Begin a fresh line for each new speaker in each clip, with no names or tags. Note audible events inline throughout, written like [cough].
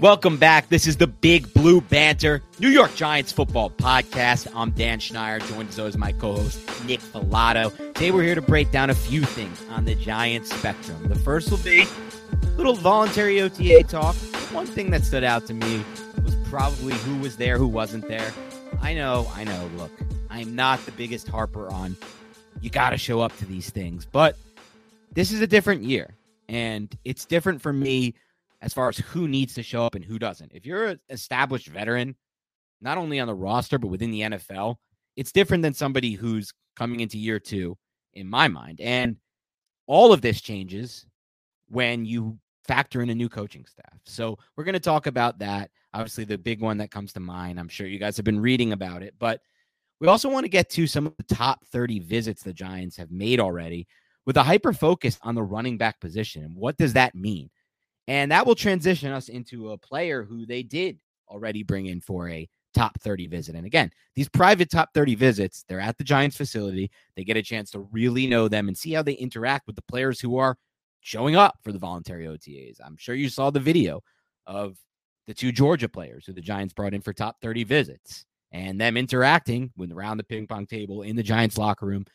Welcome back. This is the Big Blue Banter, New York Giants football podcast. I'm Dan Schneider, joined as always my co-host Nick Falato. Today we're here to break down a few things on the Giants spectrum. The first will be a little voluntary OTA talk. One thing that stood out to me was probably who was there, who wasn't there. I know, I know. Look, I'm not the biggest harper on you got to show up to these things, but this is a different year, and it's different for me as far as who needs to show up and who doesn't. If you're an established veteran, not only on the roster, but within the NFL, it's different than somebody who's coming into year two, in my mind. And all of this changes when you factor in a new coaching staff. So we're going to talk about that. Obviously, the big one that comes to mind, I'm sure you guys have been reading about it, but we also want to get to some of the top 30 visits the Giants have made already with a hyper focus on the running back position. And what does that mean? And that will transition us into a player who they did already bring in for a top 30 visit. And again, these private top 30 visits, they're at the Giants facility. They get a chance to really know them and see how they interact with the players who are showing up for the voluntary OTAs. I'm sure you saw the video of the two Georgia players who the Giants brought in for top 30 visits and them interacting with around the ping pong table in the Giants locker room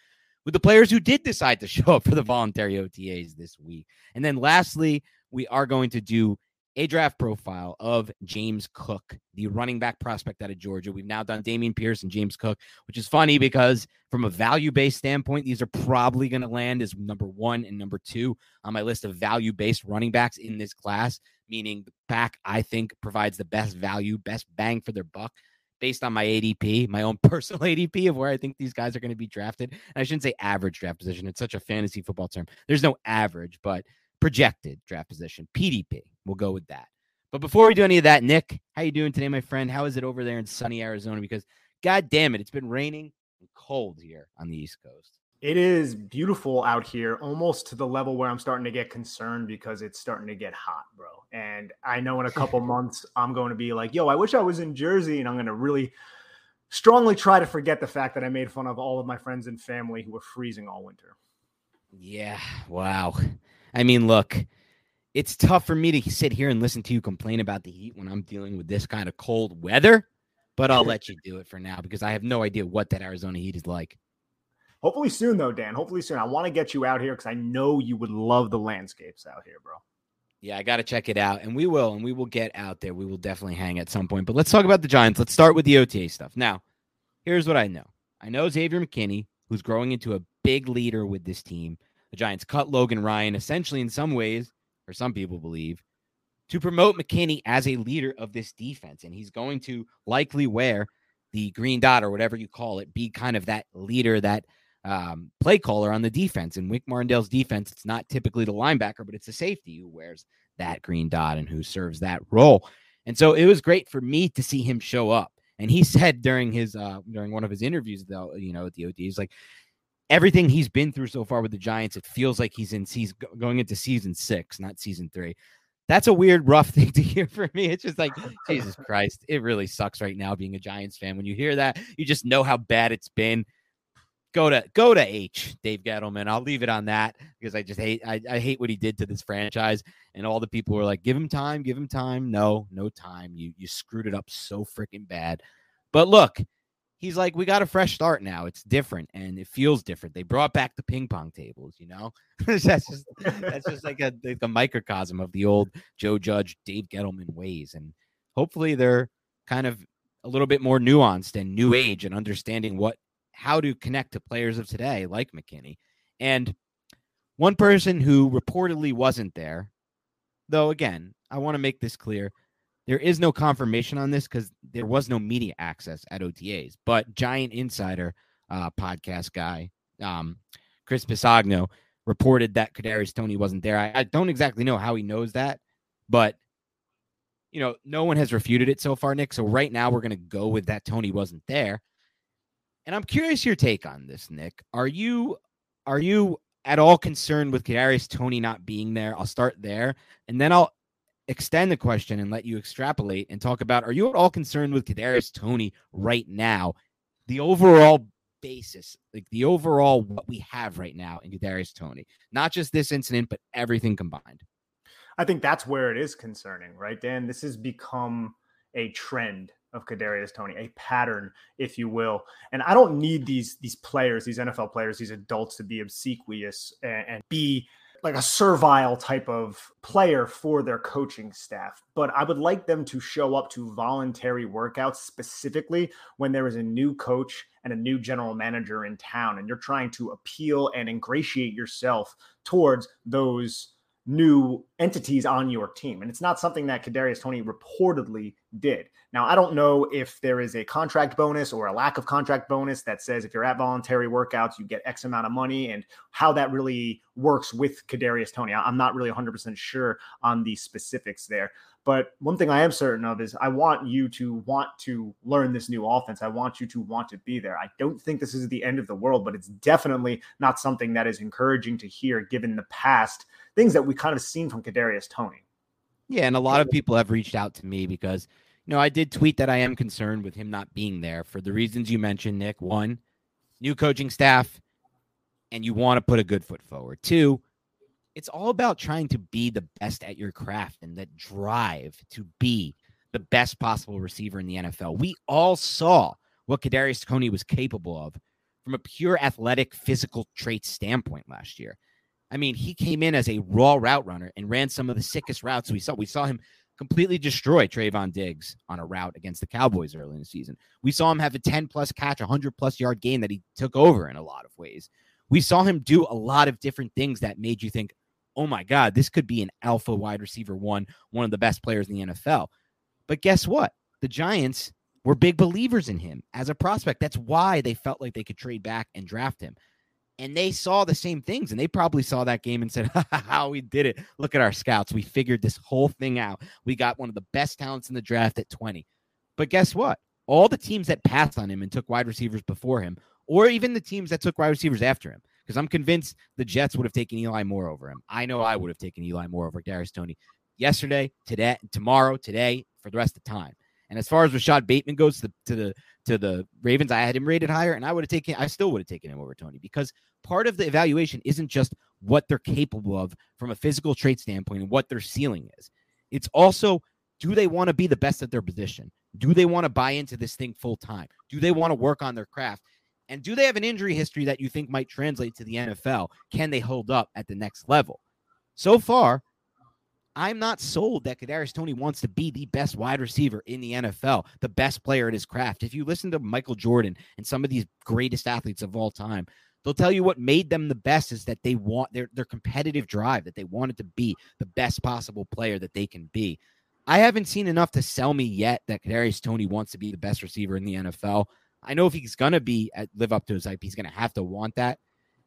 with the players who did decide to [laughs] show up for the voluntary OTAs this week. And then lastly, we are going to do a draft profile of James Cook, the running back prospect out of Georgia. We've now done Dameon Pierce and James Cook, which is funny because from a value based standpoint, these are probably going to land as number one and number two on my list of value based running backs in this class, meaning the back I think provides the best value, best bang for their buck based on my ADP, my own [laughs] personal ADP of where I think these guys are going to be drafted. And I shouldn't say average draft position. It's such a fantasy football term. There's no average, but projected draft position, PDP. We'll go with that. But before we do any of that, Nick, how you doing today, my friend? How is it over there in sunny Arizona? Because God damn it, it's been raining and cold here on the East Coast.
It is beautiful out here, almost to the level where I'm starting to get concerned because it's starting to get hot, bro. And I know in a couple [laughs] months I'm going to be like, yo, I wish I was in Jersey, and I'm going to really strongly try to forget the fact that I made fun of all of my friends and family who were freezing all winter.
Yeah, wow. I mean, look, it's tough for me to sit here and listen to you complain about the heat when I'm dealing with this kind of cold weather, but I'll let you do it for now because I have no idea what that Arizona heat is like.
Hopefully soon, though, Dan. Hopefully soon. I want to get you out here because I know you would love the landscapes out here, bro.
Yeah, I got to check it out, and we will, and we will get out there. We will definitely hang at some point. But let's talk about the Giants. Let's start with the OTA stuff. Now, here's what I know. I know Xavier McKinney, who's growing into a big leader with this team. The Giants cut Logan Ryan, essentially, in some ways, or some people believe, to promote McKinney as a leader of this defense, and he's going to likely wear the green dot or whatever you call it, be kind of that leader, that um, play caller on the defense. In Wink Martindale's defense, it's not typically the linebacker, but it's the safety who wears that green dot and who serves that role. And so it was great for me to see him show up. And he said during his uh during one of his interviews though, you know, at the OT, he's like everything he's been through so far with the Giants, it feels like he's in season going into season six, not season three. That's a weird, rough [laughs] thing to hear for me. It's just like, Jesus Christ, it really sucks right now being a Giants fan. When you hear that, you just know how bad it's been go to go to H, Dave Gettleman. I'll leave it on that because I just hate I, I hate what he did to this franchise. And all the people were like, give him time, give him time. No, no time. You you screwed it up so freaking bad. But look, he's like, we got a fresh start now. It's different and it feels different. They brought back the ping pong tables, you know? [laughs] that's just that's just like a a microcosm of the old Joe Judge, Dave Gettleman ways. And hopefully they're kind of a little bit more nuanced and new age and understanding what how to connect to players of today, like McKinney. And one person who reportedly wasn't there, though, again, I want to make this clear. There is no confirmation on this because there was no media access at OTAs. But Giant Insider uh, podcast guy, um, Chris Bisogno, reported that Kadarius Toney wasn't there. I, I don't exactly know how he knows that, but you know, no one has refuted it so far, Nick. So right now we're going to go with that Toney wasn't there. And I'm curious your take on this, Nick. Are you are you at all concerned with Kadarius Toney not being there? I'll start there, and then I'll extend the question and let you extrapolate and talk about: Are you at all concerned with Kadarius Toney right now? The overall basis, like the overall what we have right now in Kadarius Toney, not just this incident, but everything combined.
I think that's where it is concerning, right, Dan? This has become a trend of Kadarius Toney, a pattern, if you will. And I don't need these these players, these NFL players, these adults to be obsequious and, and be like a servile type of player for their coaching staff. But I would like them to show up to voluntary workouts specifically when there is a new coach and a new general manager in town and you're trying to appeal and ingratiate yourself towards those new entities on your team. And it's not something that Kadarius Toney reportedly did. Now, I don't know if there is a contract bonus or a lack of contract bonus that says if you're at voluntary workouts, you get X amount of money and how that really works with Kadarius Toney. I'm not really 100% sure on the specifics there. But one thing I am certain of is I want you to want to learn this new offense. I want you to want to be there. I don't think this is the end of the world, but it's definitely not something that is encouraging to hear given the past things that we kind of seen from Kadarius Toney.
Yeah, and a lot of people have reached out to me because you know I did tweet that I am concerned with him not being there for the reasons you mentioned, Nick. One, new coaching staff, and you want to put a good foot forward. Two, it's all about trying to be the best at your craft and that drive to be the best possible receiver in the NFL. We all saw what Kadarius Toney was capable of from a pure athletic physical trait standpoint last year. I mean, he came in as a raw route runner and ran some of the sickest routes we saw. We saw him completely destroy Trevon Diggs on a route against the Cowboys early in the season. We saw him have a 10 plus catch, 100 plus yard game that he took over in a lot of ways. We saw him do a lot of different things that made you think, oh my God, this could be an alpha wide receiver one, one of the best players in the NFL. But guess what? The Giants were big believers in him as a prospect. That's why they felt like they could trade back and draft him. And they saw the same things, and they probably saw that game and said, [laughs] How we did it. Look at our scouts. We figured this whole thing out. We got one of the best talents in the draft at 20. But guess what? All the teams that passed on him and took wide receivers before him, or even the teams that took wide receivers after him, because I'm convinced the Jets would have taken Eli Moore over him. I know I would have taken Eli Moore over Darius Toney yesterday, today, tomorrow, today, for the rest of the time. And as far as Rashod Bateman goes to the, to the to the Ravens, I had him rated higher, and I would have taken I still would have taken him over Toney because part of the evaluation isn't just what they're capable of from a physical trait standpoint and what their ceiling is. It's also do they want to be the best at their position? Do they want to buy into this thing full time? Do they want to work on their craft? And do they have an injury history that you think might translate to the NFL? Can they hold up at the next level? So far, I'm not sold that Kadarius Toney wants to be the best wide receiver in the NFL, the best player at his craft. If you listen to Michael Jordan and some of these greatest athletes of all time, they'll tell you what made them the best is that they want their their competitive drive, that they wanted to be the best possible player that they can be. I haven't seen enough to sell me yet that Kadarius Toney wants to be the best receiver in the NFL I know if he's gonna be at, live up to his hype, he's gonna have to want that.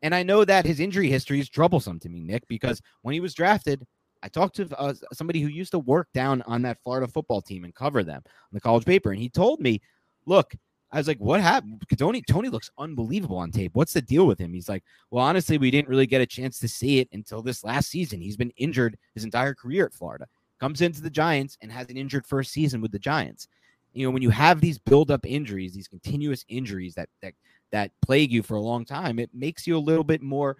And I know that his injury history is troublesome to me, Nick, because when he was drafted, I talked to uh, somebody who used to work down on that Florida football team and cover them on the college paper, and he told me, "Look, I was like, what happened? Toney Toney looks unbelievable on tape. What's the deal with him? He's like, well, honestly, we didn't really get a chance to see it until this last season. He's been injured his entire career at Florida. Comes into the Giants and has an injured first season with the Giants. You know, when you have these build-up injuries, these continuous injuries that that that plague you for a long time, it makes you a little bit more,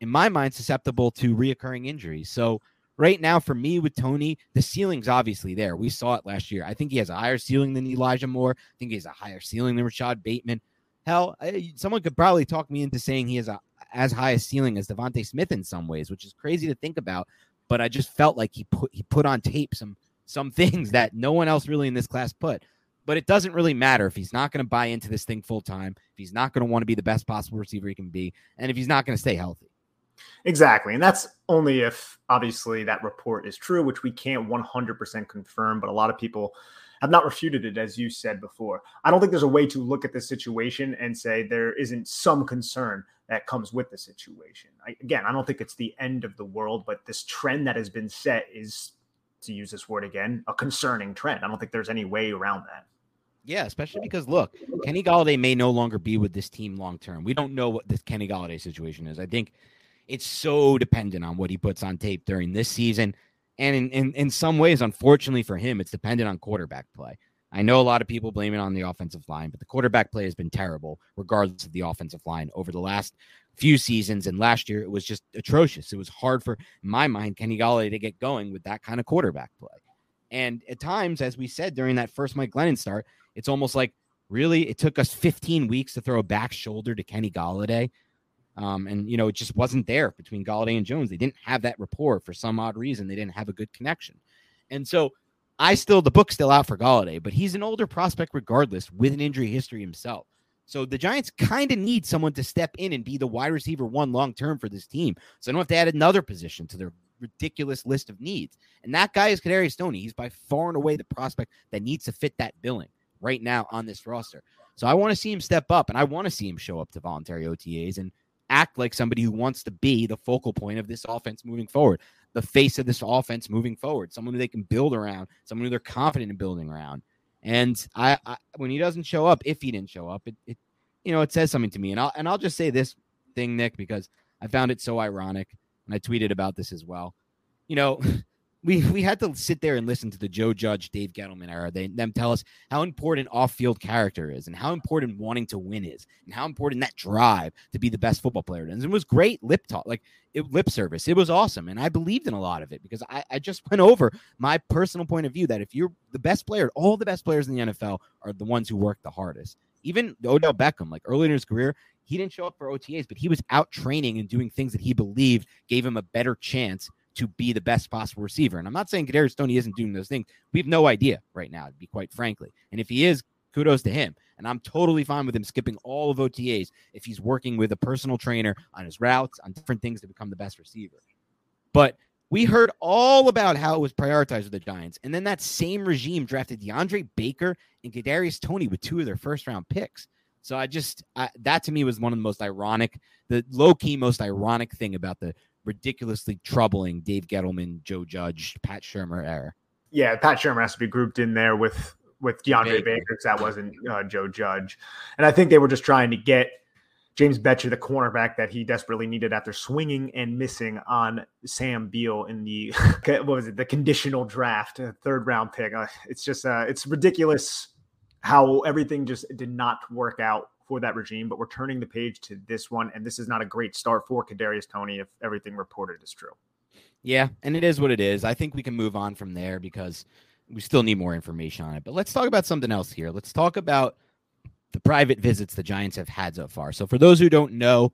in my mind, susceptible to reoccurring injuries. So right now for me with Toney, the ceiling's obviously there. We saw it last year. I think he has a higher ceiling than Elijah Moore. I think he has a higher ceiling than Rashod Bateman. Hell, someone could probably talk me into saying he has a as high a ceiling as DeVonta Smith in some ways, which is crazy to think about. But I just felt like he put he put on tape some some [laughs] things that no one else really in this class put. But it doesn't really matter if he's not going to buy into this thing full time, if he's not going to want to be the best possible receiver he can be, and if he's not going to stay healthy.
Exactly. And that's only if obviously that report is true, which we can't 100% confirm, but a lot of people have not refuted it, as you said before. I don't think there's a way to look at this situation and say there isn't some concern that comes with the situation. I, again, I don't think it's the end of the world, but this trend that has been set is, to use this word again, a concerning trend. I don't think there's any way around that.
Yeah, especially because look, Kenny Golladay may no longer be with this team long term. We don't know what this Kenny Golladay situation is. I think it's so dependent on what he puts on tape during this season. And in, in, in some ways, unfortunately for him, it's dependent on quarterback play. I know a lot of people blame it on the offensive line, but the quarterback play has been terrible, regardless of the offensive line over the last few seasons. And last year, it was just atrocious. It was hard for, my mind, Kenny Golladay to get going with that kind of quarterback play. And at times, as we said during that first Mike Glennon start, it's almost like really it took us 15 weeks to throw a back shoulder to Kenny Golladay. Um, and you know, it just wasn't there between Golladay and Jones. They didn't have that rapport for some odd reason. They didn't have a good connection. And so I still the book's still out for Golladay, but he's an older prospect regardless with an injury history himself. So the Giants kind of need someone to step in and be the wide receiver one long term for this team. So I don't have to add another position to their ridiculous list of needs. And that guy is Kadarius Toney. He's by far and away the prospect that needs to fit that billing right now on this roster. So I want to see him step up and I want to see him show up to voluntary OTAs and act like somebody who wants to be the focal point of this offense moving forward, the face of this offense moving forward, someone who they can build around, someone who they're confident in building around. And I, I when he doesn't show up, if he didn't show up, it, it you know, it says something to me. And I'll and I'll just say this thing, Nick, because I found it so ironic, and I tweeted about this as well. You know, [laughs] we [laughs] we had to sit there and listen to the Joe Judge, Dave Gettleman era. They them tell us how important off-field character is, and how important wanting to win is, and how important that drive to be the best football player is. And it was great lip talk, like it, lip service. It was awesome, and I believed in a lot of it because I, I just [laughs] went over my personal point of view that if you're the best player, all the best players in the NFL are the ones who work the hardest. Even Odell Beckham, like early in his career, he didn't show up for OTAs, but he was out training and doing things that he believed gave him a better chance to be the best possible receiver. And I'm not saying Kadarius Toney isn't doing those things. We have no idea right now, to be quite frankly. And if he is, kudos to him. And I'm totally fine with him skipping all of OTAs if he's working with a personal trainer on his routes, on different things to become the best receiver. But we heard all about how it was prioritized with the Giants. And then that same regime drafted DeAndre Baker and Kadarius Toney with two of their first round picks. So I just I, that to me was one of the most ironic, the low key most ironic thing about the ridiculously troubling Dave Gettleman, Joe Judge, Pat Shurmur era.
Yeah, Pat Shurmur has to be grouped in there with with DeAndre Baker because that wasn't uh, Joe Judge, and I think they were just trying to get James Bettcher, the cornerback that he desperately needed after swinging and missing on Sam Beal in the [laughs] what was it the conditional draft, third round pick. Uh, it's just uh, it's ridiculous how everything just did not work out for that regime, but we're turning the page to this one, and this is not a great start for Kadarius Toney if everything reported is true.
Yeah, and it is what it is. I think we can move on from there because we still need more information on it. But let's talk about something else here. Let's talk about the private visits the Giants have had so far. So, for those who don't know,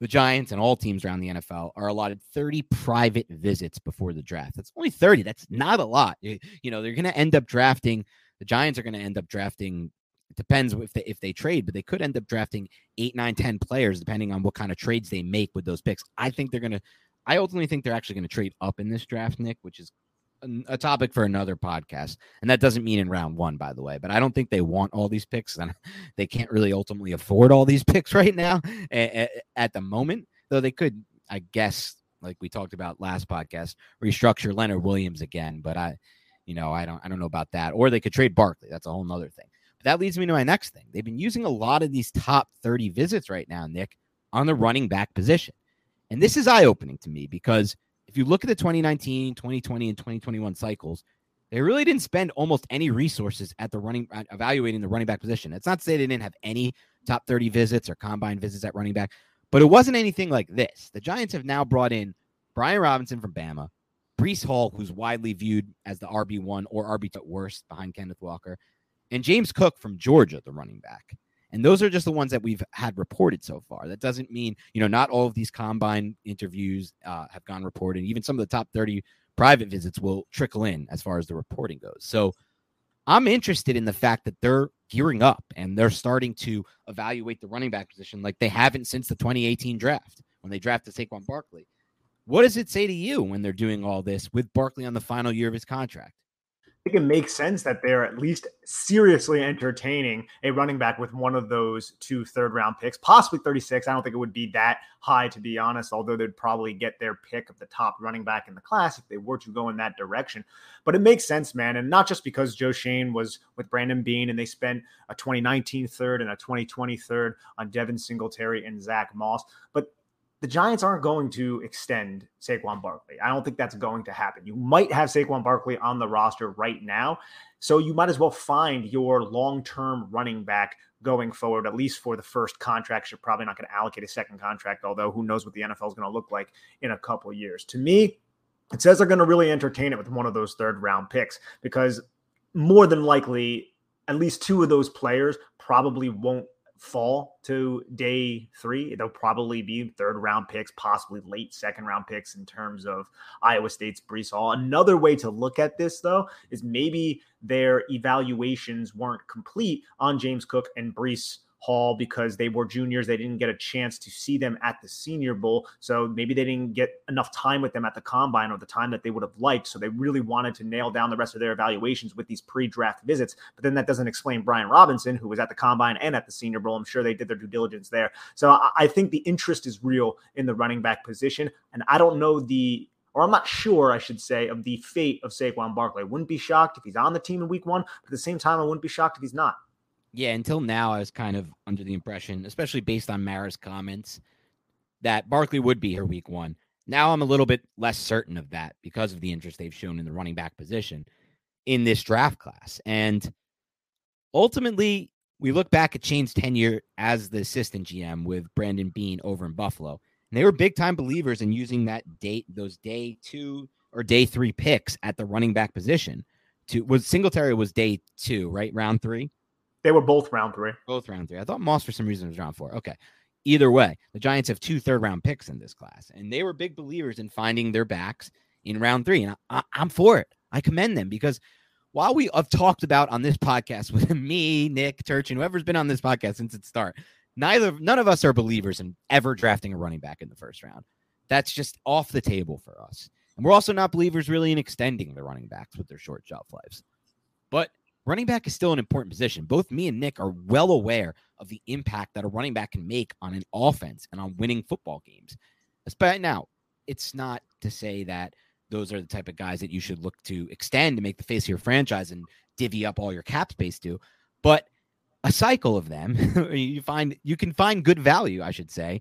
the Giants and all teams around the NFL are allotted 30 private visits before the draft. That's only 30. That's not a lot. You know, they're going to end up drafting, the Giants are going to end up drafting it depends if they if they trade, but they could end up drafting eight, nine, ten players depending on what kind of trades they make with those picks. I think they're gonna. I ultimately think they're actually to trade up in this draft, Nick, which is a topic for another podcast. And that doesn't mean in round one, by the way. But I don't think they want all these picks, [laughs] and they can't really ultimately afford all these [laughs] picks right now at, at the moment. Though they could, I guess, like we talked about last podcast, restructure Leonard Williams again. But I, you know, I don't, I don't know about that. Or they could trade Barkley. That's a whole nother thing. That leads me to my next thing. They've been using a lot of these top 30 visits right now, Nick, on the running back position. And this is eye opening to me because if you look at the 2019, 2020, and 2021 cycles, they really didn't spend almost any resources at the running evaluating the running back position. It's not to say they didn't have any top 30 visits or combine visits at running back, but it wasn't anything like this. The Giants have now brought in Brian Robinson from Bama, Breece Hall, who's widely viewed as the RB1 or RB2 at worst behind Kenneth Walker, and James Cook from Georgia, the running back. And those are just the ones that we've had reported so far. That doesn't mean, you know, not all of these combine interviews uh, have gone reported. Even some of the top 30 private visits will trickle in as far as the reporting goes. So I'm interested in the fact that they're gearing up and they're starting to evaluate the running back position like they haven't since the 2018 draft when they drafted Saquon Barkley. What does it say to you when they're doing all this with Barkley on the final year of his contract?
Think it makes sense that they're at least seriously entertaining a running back with one of those two third round picks, possibly 36. I don't think it would be that high, to be honest, although they'd probably get their pick of the top running back in the class if they were to go in that direction. But it makes sense, man. And not just because Joe Schoen was with Brandon Beane and they spent a 2019 third and a 2020 third on Devin Singletary and Zach Moss, but the Giants aren't going to extend Saquon Barkley. I don't think that's going to happen. You might have Saquon Barkley on the roster right now. So you might as well find your long term running back going forward, at least for the first contract. You're probably not going to allocate a second contract, although who knows what the NFL is going to look like in a couple years. To me, it says they're going to really entertain it with one of those third round picks because more than likely, at least two of those players probably won't fall to day three. They'll probably be third round picks, possibly late second round picks in terms of Iowa State's Breece Hall. Another way to look at this, though, is maybe their evaluations weren't complete on James Cook and Breece Hall because they were juniors. They didn't get a chance to see them at the Senior Bowl. So maybe they didn't get enough time with them at the combine or the time that they would have liked. So they really wanted to nail down the rest of their evaluations with these pre draft visits. But then that doesn't explain Brian Robinson, who was at the combine and at the Senior Bowl. I'm sure they did their due diligence there. So I think the interest is real in the running back position. And I don't know the or I'm not sure, I should say, of the fate of Saquon Barkley. I wouldn't be shocked if he's on the team in week one, but at the same time, I wouldn't be shocked if he's not
yeah, until now, I was kind of under the impression, especially based on Mara's comments, that Barkley would be her week one. Now I'm a little bit less certain of that because of the interest they've shown in the running back position in this draft class. And ultimately, we look back at Schoen's tenure as the assistant GM with Brandon Beane over in Buffalo. And they were big time believers in using that date, those day two or day three picks at the running back position. To was Singletary was day two, right? Round three.
They were both round three.
Both round three. I thought Moss for some reason was round four. Okay. Either way, the Giants have two third round picks in this class, and they were big believers in finding their backs in round three. And I, am for it. I commend them because while we have talked about on this podcast [laughs] with me, Nick, Turchin, whoever's been on this podcast since its start, neither none of us are believers in ever drafting a running back in the first round. That's just off the table for us. And we're also not believers really in extending the running backs with their short shelf lives. But running back is still an important position. Both me and Nick are well aware of the impact that a running back can make on an offense and on winning football games. But now, it's not to say that those are the type of guys that you should look to extend to make the face of your franchise and divvy up all your cap space to, but a cycle of them, [laughs] you find you can find good value, I should say,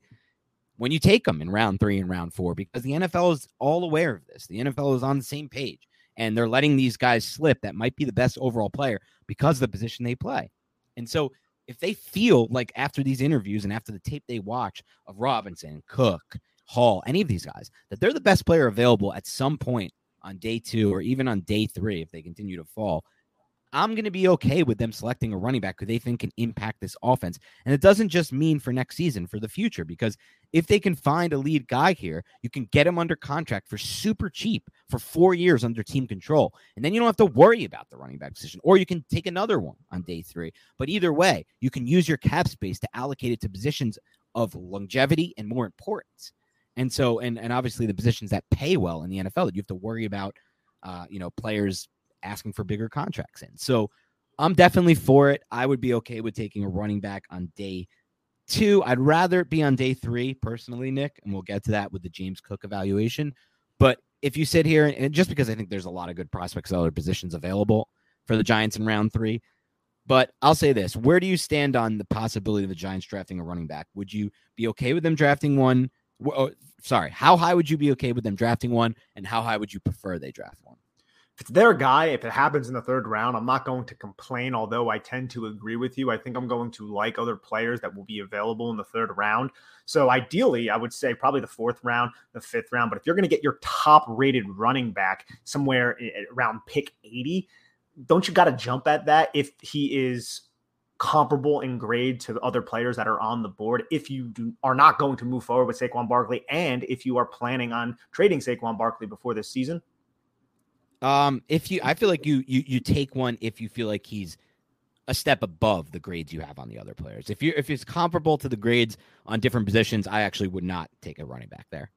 when you take them in round three and round four, because the NFL is all aware of this. The NFL is on the same page and they're letting these guys slip that might be the best overall player because of the position they play. And so if they feel like after these interviews and after the tape they watch of Robinson, Cook, Hall, any of these guys, that they're the best player available at some point on day two or even on day three if they continue to fall, I'm going to be okay with them selecting a running back who they think can impact this offense. And it doesn't just mean for next season, for the future, because if they can find a lead guy here, you can get him under contract for super cheap for four years under team control. And then you don't have to worry about the running back position, or you can take another one on day three. But either way, you can use your cap space to allocate it to positions of longevity and more importance. And so, and, and obviously the positions that pay well in the NFL that you have to worry about uh, you know, players asking for bigger contracts in. So I'm definitely for it. I would be okay with taking a running back on day two. I'd rather it be on day three, personally, Nick, and we'll get to that with the James Cook evaluation. But if you sit here and just because I think there's a lot of good prospects at other positions available for the Giants in round three, but I'll say this: where do you stand on the possibility of the Giants drafting a running back? Would you be okay with them drafting one? Oh, sorry, how high would you be okay with them drafting one, and how high would you prefer they draft one?
If it's their guy, if it happens in the third round, I'm not going to complain, although I tend to agree with you. I think I'm going to like other players that will be available in the third round. So ideally, I would say probably the fourth round, the fifth round. But if you're going to get your top rated running back somewhere around pick 80, don't you got to jump at that if he is comparable in grade to other players that are on the board if you do, are not going to move forward with Saquon Barkley and if you are planning on trading Saquon Barkley before this season?
Um, if you, I feel like you you you take one if you feel like he's a step above the grades you have on the other players. If you if it's comparable to the grades on different positions, I actually would not take a running back there.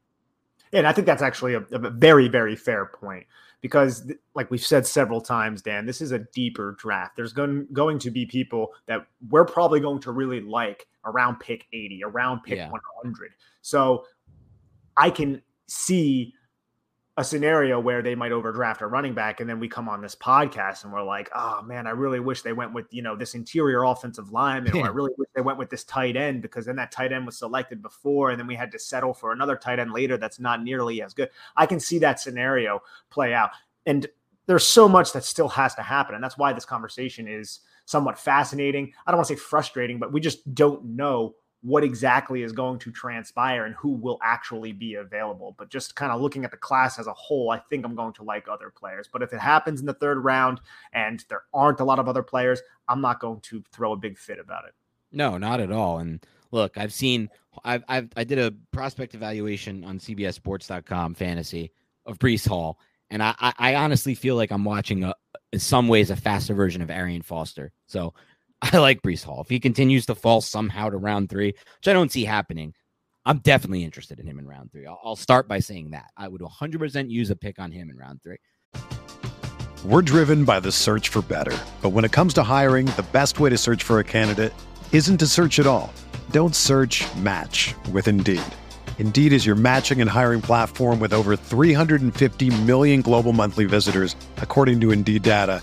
And I think that's actually a, a very very fair point because, like we've said several times, Dan, this is a deeper draft. There's going going to be people that we're probably going to really like around pick 80, around pick yeah. 100. So I can see a scenario where they might overdraft a running back and then we come on this podcast and we're like oh man i really wish they went with you know this interior offensive lineman or i really wish they went with this tight end because then that tight end was selected before and then we had to settle for another tight end later that's not nearly as good. I can see that scenario play out. And there's so much that still has to happen and that's why this conversation is somewhat fascinating. I don't want to say frustrating but we just don't know what exactly is going to transpire and who will actually be available. But just kind of looking at the class as a whole, I think I'm going to like other players. But if it happens in the third round and there aren't a lot of other players, I'm not going to throw a big fit about it.
No, not at all. And look, I've seen, I've, I've I did a prospect evaluation on CBSSports.com fantasy of Breece Hall, and I, I, I honestly feel like I'm watching a, in some ways a faster version of Arian Foster. So [laughs] I like Breece Hall. If he continues to fall somehow to round three, which I don't see happening, I'm definitely interested in him in round three. I'll start by saying that. I would 100% use a pick on him in round three.
We're driven by the search for better. But when it comes to hiring, the best way to search for a candidate isn't to search at all. Don't search match with Indeed. Indeed is your matching and hiring platform with over 350 million global monthly visitors, according to Indeed data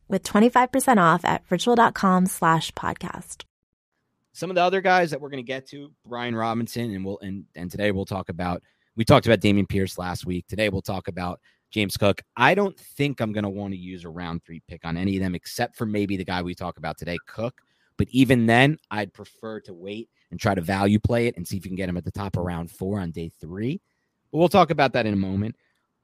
with 25% off at ritual.com slash podcast.
Some of the other guys that we're going to get to, Brian Robinson, and we'll and, and today we'll talk about we talked about Dameon Pierce last week. Today we'll talk about James Cook. I don't think I'm going to want to use a round three pick on any of them except for maybe the guy we talk about today, Cook. But even then, I'd prefer to wait and try to value play it and see if you can get him at the top of round four on day three. But we'll talk about that in a moment.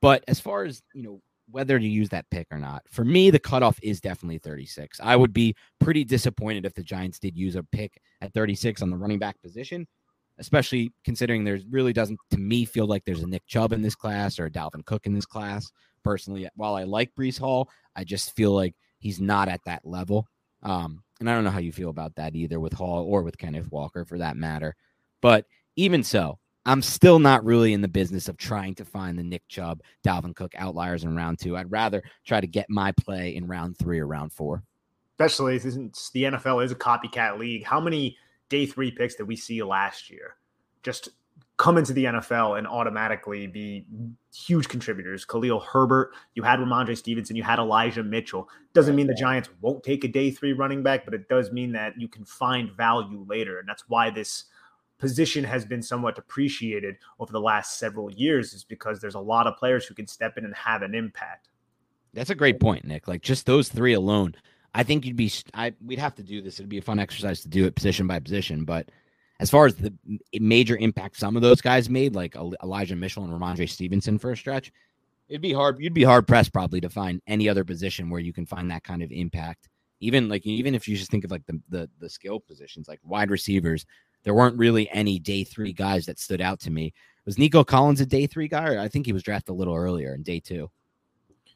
But as far as you know, whether to use that pick or not, for me, the cutoff is definitely 36. I would be pretty disappointed if the Giants did use a pick at 36 on the running back position, especially considering there really doesn't, to me, feel like there's a Nick Chubb in this class or a Dalvin Cook in this class. Personally, while I like Breece Hall, I just feel like he's not at that level. Um, and I don't know how you feel about that either with Hall or with Kenneth Walker for that matter. But even so, I'm still not really in the business of trying to find the Nick Chubb, Dalvin Cook outliers in round two. I'd rather try to get my play in round three or round four.
Especially since the NFL is a copycat league. How many day three picks did we see last year? Just come into the NFL and automatically be huge contributors. Khalil Herbert, you had Rhamondre Stevenson, you had Elijah Mitchell. Doesn't mean the Giants won't take a day three running back, but it does mean that you can find value later. And that's why this position has been somewhat depreciated over the last several years, is because there's a lot of players who can step in and have an impact.
That's a great point, Nick. Like just those three alone. I think you'd be I we'd have to do this. It'd be a fun exercise to do it position by position, but as far as the major impact some of those guys made, like Elijah Mitchell and Rhamondre Stevenson for a stretch, it'd be hard. You'd be hard pressed probably to find any other position where you can find that kind of impact. Even like even if you just think of like the the, the skill positions, like wide receivers, there weren't really any day three guys that stood out to me. Was Nico Collins a day three guy? Or I think he was drafted a little earlier in day two.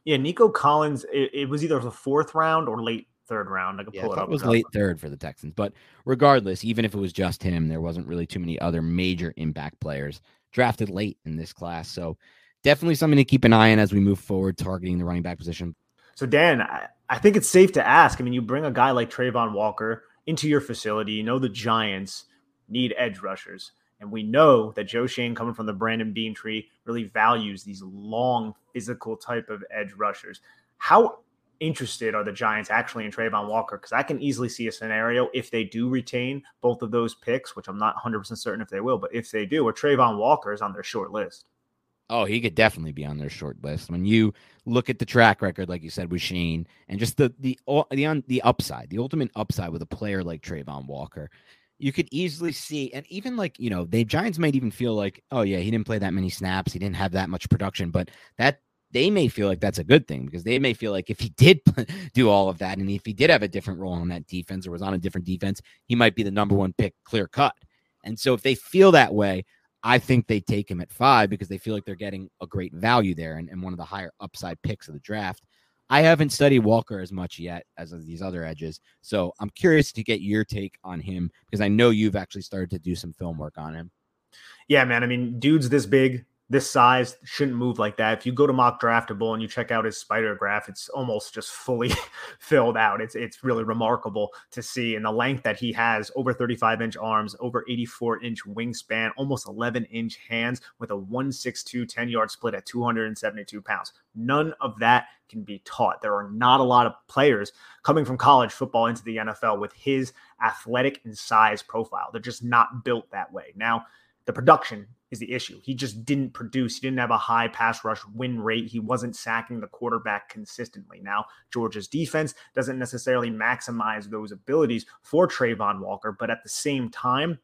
Yeah, Nico Collins. It, it was either the fourth round or late third round. I could
yeah,
pull
it
up. It
was late third for the Texans, but regardless, even if it was just him, there wasn't really too many other major impact players drafted late in this class. So definitely something to keep an eye on as we move forward, targeting the running back position.
So Dan, I, I think it's safe to ask. I mean, you bring a guy like Travon Walker into your facility. You know the Giants need edge rushers. And we know that Joe Schoen, coming from the Brandon Beane tree, really values these long, physical type of edge rushers. How interested are the Giants actually in Travon Walker? Because I can easily see a scenario if they do retain both of those picks, which I'm not 100% certain if they will, but if they do, where Travon Walker is on their short list.
Oh, he could definitely be on their short list. When you look at the track record, like you said with Schoen, and just the the the the upside, the ultimate upside with a player like Travon Walker, you could easily see, and even like you know, the Giants might even feel like, oh yeah, he didn't play that many snaps, he didn't have that much production, but that they may feel like that's a good thing because they may feel like if he did [laughs] do all of that and if he did have a different role on that defense or was on a different defense, he might be the number one pick clear cut. And so if they feel that way, I think they take him at five because they feel like they're getting a great value there and, and one of the higher upside picks of the draft. I haven't studied Walker as much yet as these other edges. So I'm curious to get your take on him because I know you've actually started to do some film work on him.
Yeah, man. I mean, dude's this big, this size shouldn't move like that. If you go to mock draftable and you check out his spider graph, it's almost just fully [laughs] filled out. It's it's really remarkable to see. And the length that he has over 35 inch arms, over 84 inch wingspan, almost 11 inch hands with a 162 10 yard split at 272 pounds. None of that can be taught. There are not a lot of players coming from college football into the NFL with his athletic and size profile. They're just not built that way. Now, the production is the issue. He just didn't produce. He didn't have a high pass rush win rate. He wasn't sacking the quarterback consistently. Now, Georgia's defense doesn't necessarily maximize those abilities for Travon Walker, but at the same time,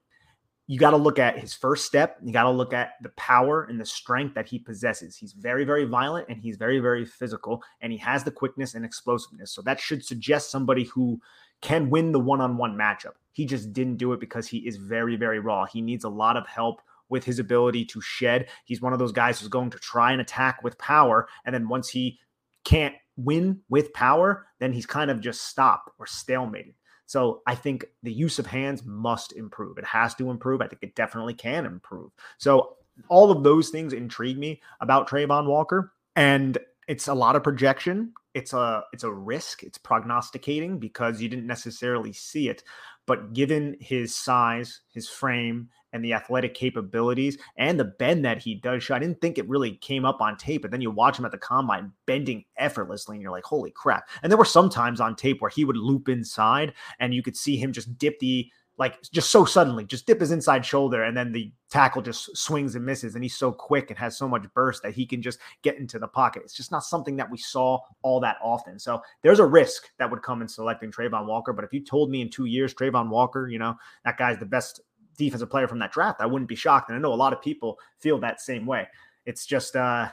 you got to look at his first step. You got to look at the power and the strength that he possesses. He's very, very violent and he's very, very physical, and he has the quickness and explosiveness. So that should suggest somebody who can win the one on one matchup. He just didn't do it because he is very, very raw. He needs a lot of help with his ability to shed. He's one of those guys who's going to try and attack with power. And then once he can't win with power, then he's kind of just stopped or stalemated. So I think the use of hands must improve. It has to improve. I think it definitely can improve. So all of those things intrigue me about Travon Walker. And it's a lot of projection. It's a it's a risk. It's prognosticating because you didn't necessarily see it. But given his size, his frame, and the athletic capabilities and the bend that he does show. I didn't think it really came up on tape, but then you watch him at the combine bending effortlessly and you're like, holy crap. And there were some times on tape where he would loop inside and you could see him just dip the like just so suddenly, just dip his inside shoulder, and then the tackle just swings and misses. And he's so quick and has so much burst that he can just get into the pocket. It's just not something that we saw all that often. So there's a risk that would come in selecting Travon Walker. But if you told me in two years, Travon Walker, you know, that guy's the best defensive player from that draft. I wouldn't be shocked. And I know a lot of people feel that same way. It's just uh,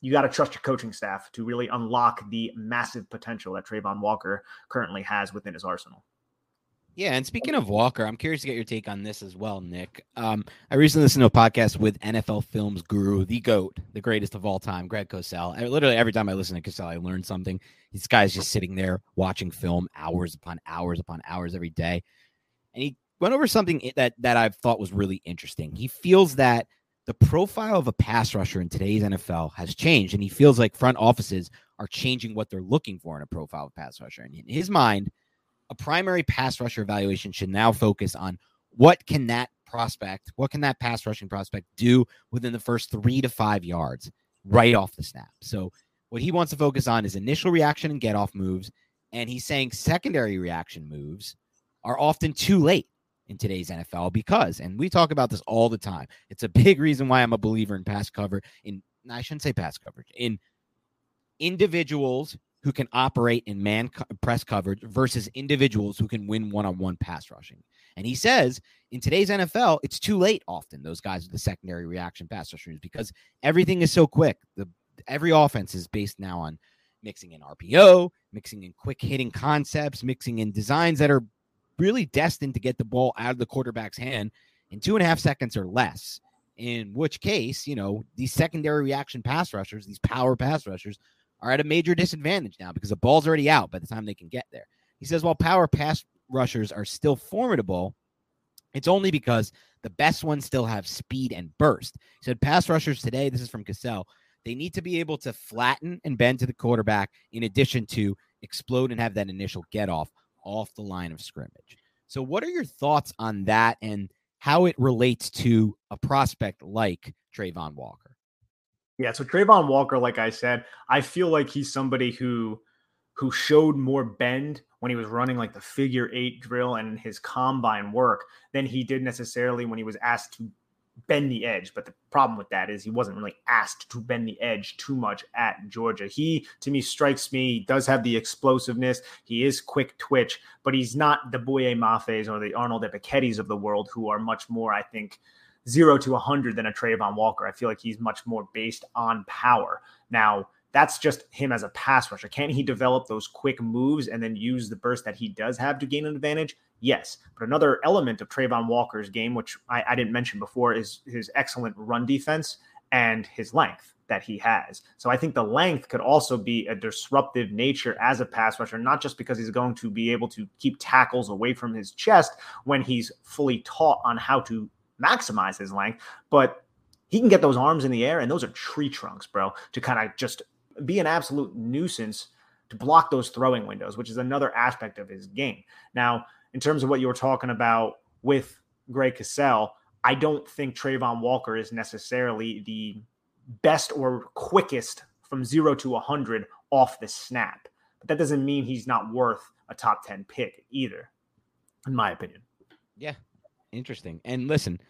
you got to trust your coaching staff to really unlock the massive potential that Travon Walker currently has within his arsenal.
Yeah, and speaking of Walker, I'm curious to get your take on this as well, Nick. Um, I recently listened to a podcast with NFL Films guru, the GOAT, the greatest of all time, Greg Cosell. I, literally, every time I listen to Cosell, I learn something. This guy's just sitting there watching film hours upon hours upon hours every day. And he went over something that, that I thought was really interesting. He feels that the profile of a pass rusher in today's NFL has changed, and he feels like front offices are changing what they're looking for in a profile of pass rusher. And in his mind, a primary pass rusher evaluation should now focus on what can that prospect, what can that pass rushing prospect do within the first three to five yards right off the snap. So what he wants to focus on is initial reaction and get off moves. And he's saying secondary reaction moves are often too late in today's NFL because, and we talk about this all the time. It's a big reason why I'm a believer in pass cover. In I shouldn't say pass coverage in individuals who can operate in man co- press coverage versus individuals who can win one on one pass rushing. And he says in today's NFL, it's too late often, those guys with the secondary reaction pass rushers, because everything is so quick. The every offense is based now on mixing in RPO, mixing in quick hitting concepts, mixing in designs that are really destined to get the ball out of the quarterback's hand in two and a half seconds or less. In which case, you know, these secondary reaction pass rushers, these power pass rushers, are at a major disadvantage now because the ball's already out by the time they can get there. He says while power pass rushers are still formidable, it's only because the best ones still have speed and burst. He said pass rushers today, this is from Cosell, they need to be able to flatten and bend to the quarterback in addition to explode and have that initial get off off the line of scrimmage. So what are your thoughts on that and how it relates to a prospect like Travon Walker?
Yeah, so Travon Walker, like I said, I feel like he's somebody who who showed more bend when he was running like the figure eight drill and his combine work than he did necessarily when he was asked to bend the edge. But the problem with that is he wasn't really asked to bend the edge too much at Georgia. He, to me, strikes me, does have the explosiveness. He is quick twitch, but he's not the Boye Mafes or the Arnold Ebiketies of the world who are much more, I think, zero to 100 than a Travon Walker. I feel like he's much more based on power. Now, that's just him as a pass rusher. Can he develop those quick moves and then use the burst that he does have to gain an advantage? Yes. But another element of Travon Walker's game, which I, I didn't mention before, is his excellent run defense and his length that he has. So I think the length could also be a disruptive nature as a pass rusher, not just because he's going to be able to keep tackles away from his chest when he's fully taught on how to maximize his length, but he can get those arms in the air, and those are tree trunks, bro, to kind of just be an absolute nuisance to block those throwing windows, which is another aspect of his game. Now, in terms of what you were talking about with Greg Cosell, I don't think Travon Walker is necessarily the best or quickest from zero to 100 off the snap. But that doesn't mean he's not worth a top 10 pick either, in my opinion.
Yeah, interesting. And listen,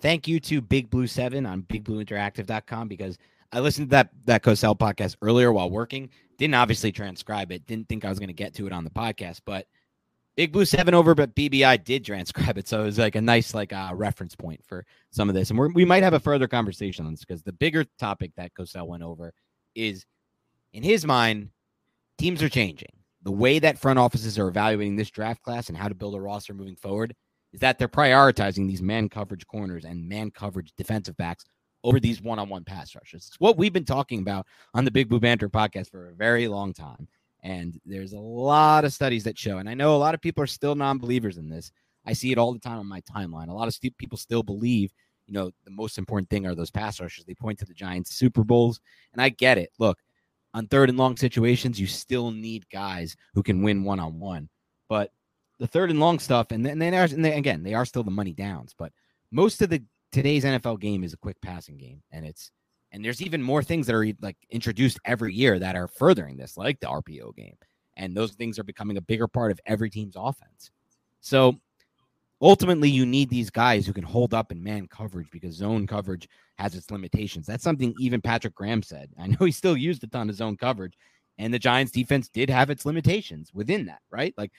thank you to Big Blue Seven on BigBlueInteractive.com because I listened to that that Cosell podcast earlier while working. Didn't obviously transcribe it. Didn't think I was going to get to it on the podcast, but Big Blue Seven over, but BBI did transcribe it, so it was like a nice like uh, reference point for some of this. And we might have a further conversation on this because the bigger topic that Cosell went over is, in his mind, teams are changing. The way that front offices are evaluating this draft class and how to build a roster moving forward is that they're prioritizing these man coverage corners and man coverage defensive backs over these one on one pass rushes. It's what we've been talking about on the Big Blue Banter podcast for a very long time. And there's a lot of studies that show, and I know a lot of people are still non believers in this. I see it all the time on my timeline. A lot of people still believe, you know, the most important thing are those pass rushes. They point to the Giants Super Bowls, and I get it. Look, on third and long situations, you still need guys who can win one on one. But the third and long stuff, and then, and and they, again, they are still the money downs, but most of the today's NFL game is a quick passing game, and it's and there's even more things that are like introduced every year that are furthering this, like the RPO game, and those things are becoming a bigger part of every team's offense. So ultimately, you need these guys who can hold up in man coverage because zone coverage has its limitations. That's something even Patrick Graham said. I know he still used a ton of zone coverage, and the Giants defense did have its limitations within that, right? Like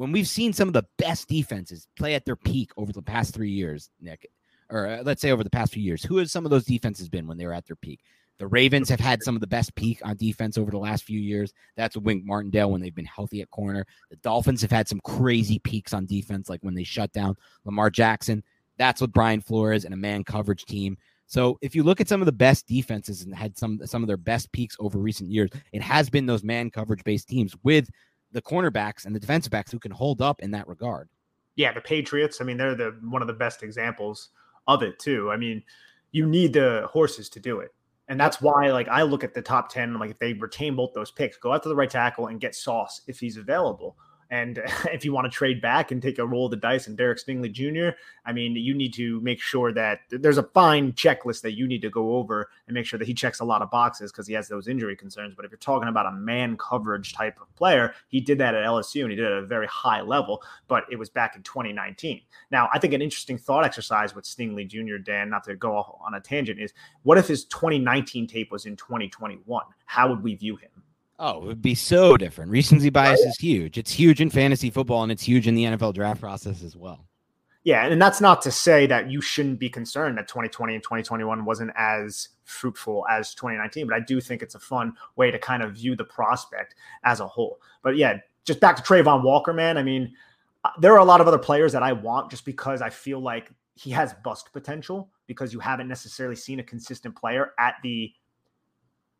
when we've seen some of the best defenses play at their peak over the past three years, Nick, or uh, let's say over the past few years, who has some of those defenses been when they were at their peak? The Ravens have had some of the best peak on defense over the last few years. That's Wink Martindale when they've been healthy at corner. The Dolphins have had some crazy peaks on defense, like when they shut down Lamar Jackson. That's with Brian Flores and a man coverage team. So if you look at some of the best defenses and had some some of their best peaks over recent years, it has been those man coverage based teams with the cornerbacks and the defensive backs who can hold up in that regard.
Yeah, the Patriots. I mean, they're the one of the best examples of it too. I mean, you need the horses to do it. And that's why, like, I look at the top 10, like, if they retain both those picks, go out to the right tackle and get Sauce if he's available. And [laughs] if you want to trade back and take a roll of the dice and Derek Stingley Jr., I mean, you need to make sure that there's a fine checklist that you need to go over and make sure that he checks a lot of boxes because he has those injury concerns. But if you're talking about a man coverage type of player, he did that at LSU and he did it at a very high level, but it was back in 2019. Now, I think an interesting thought exercise with Stingley Jr., Dan, not to go on a tangent, is what if his 2019 tape was in 2021? How would we view him?
Oh, it would be so different. Recency bias is huge. It's huge in fantasy football and it's huge in the NFL draft process as well.
Yeah, and that's not to say that you shouldn't be concerned that 2020 and 2021 wasn't as fruitful as 2019, but I do think it's a fun way to kind of view the prospect as a whole. But yeah, just back to Travon Walker, man. I mean, uh, there are a lot of other players that I want just because I feel like he has bust potential because you haven't necessarily seen a consistent player at the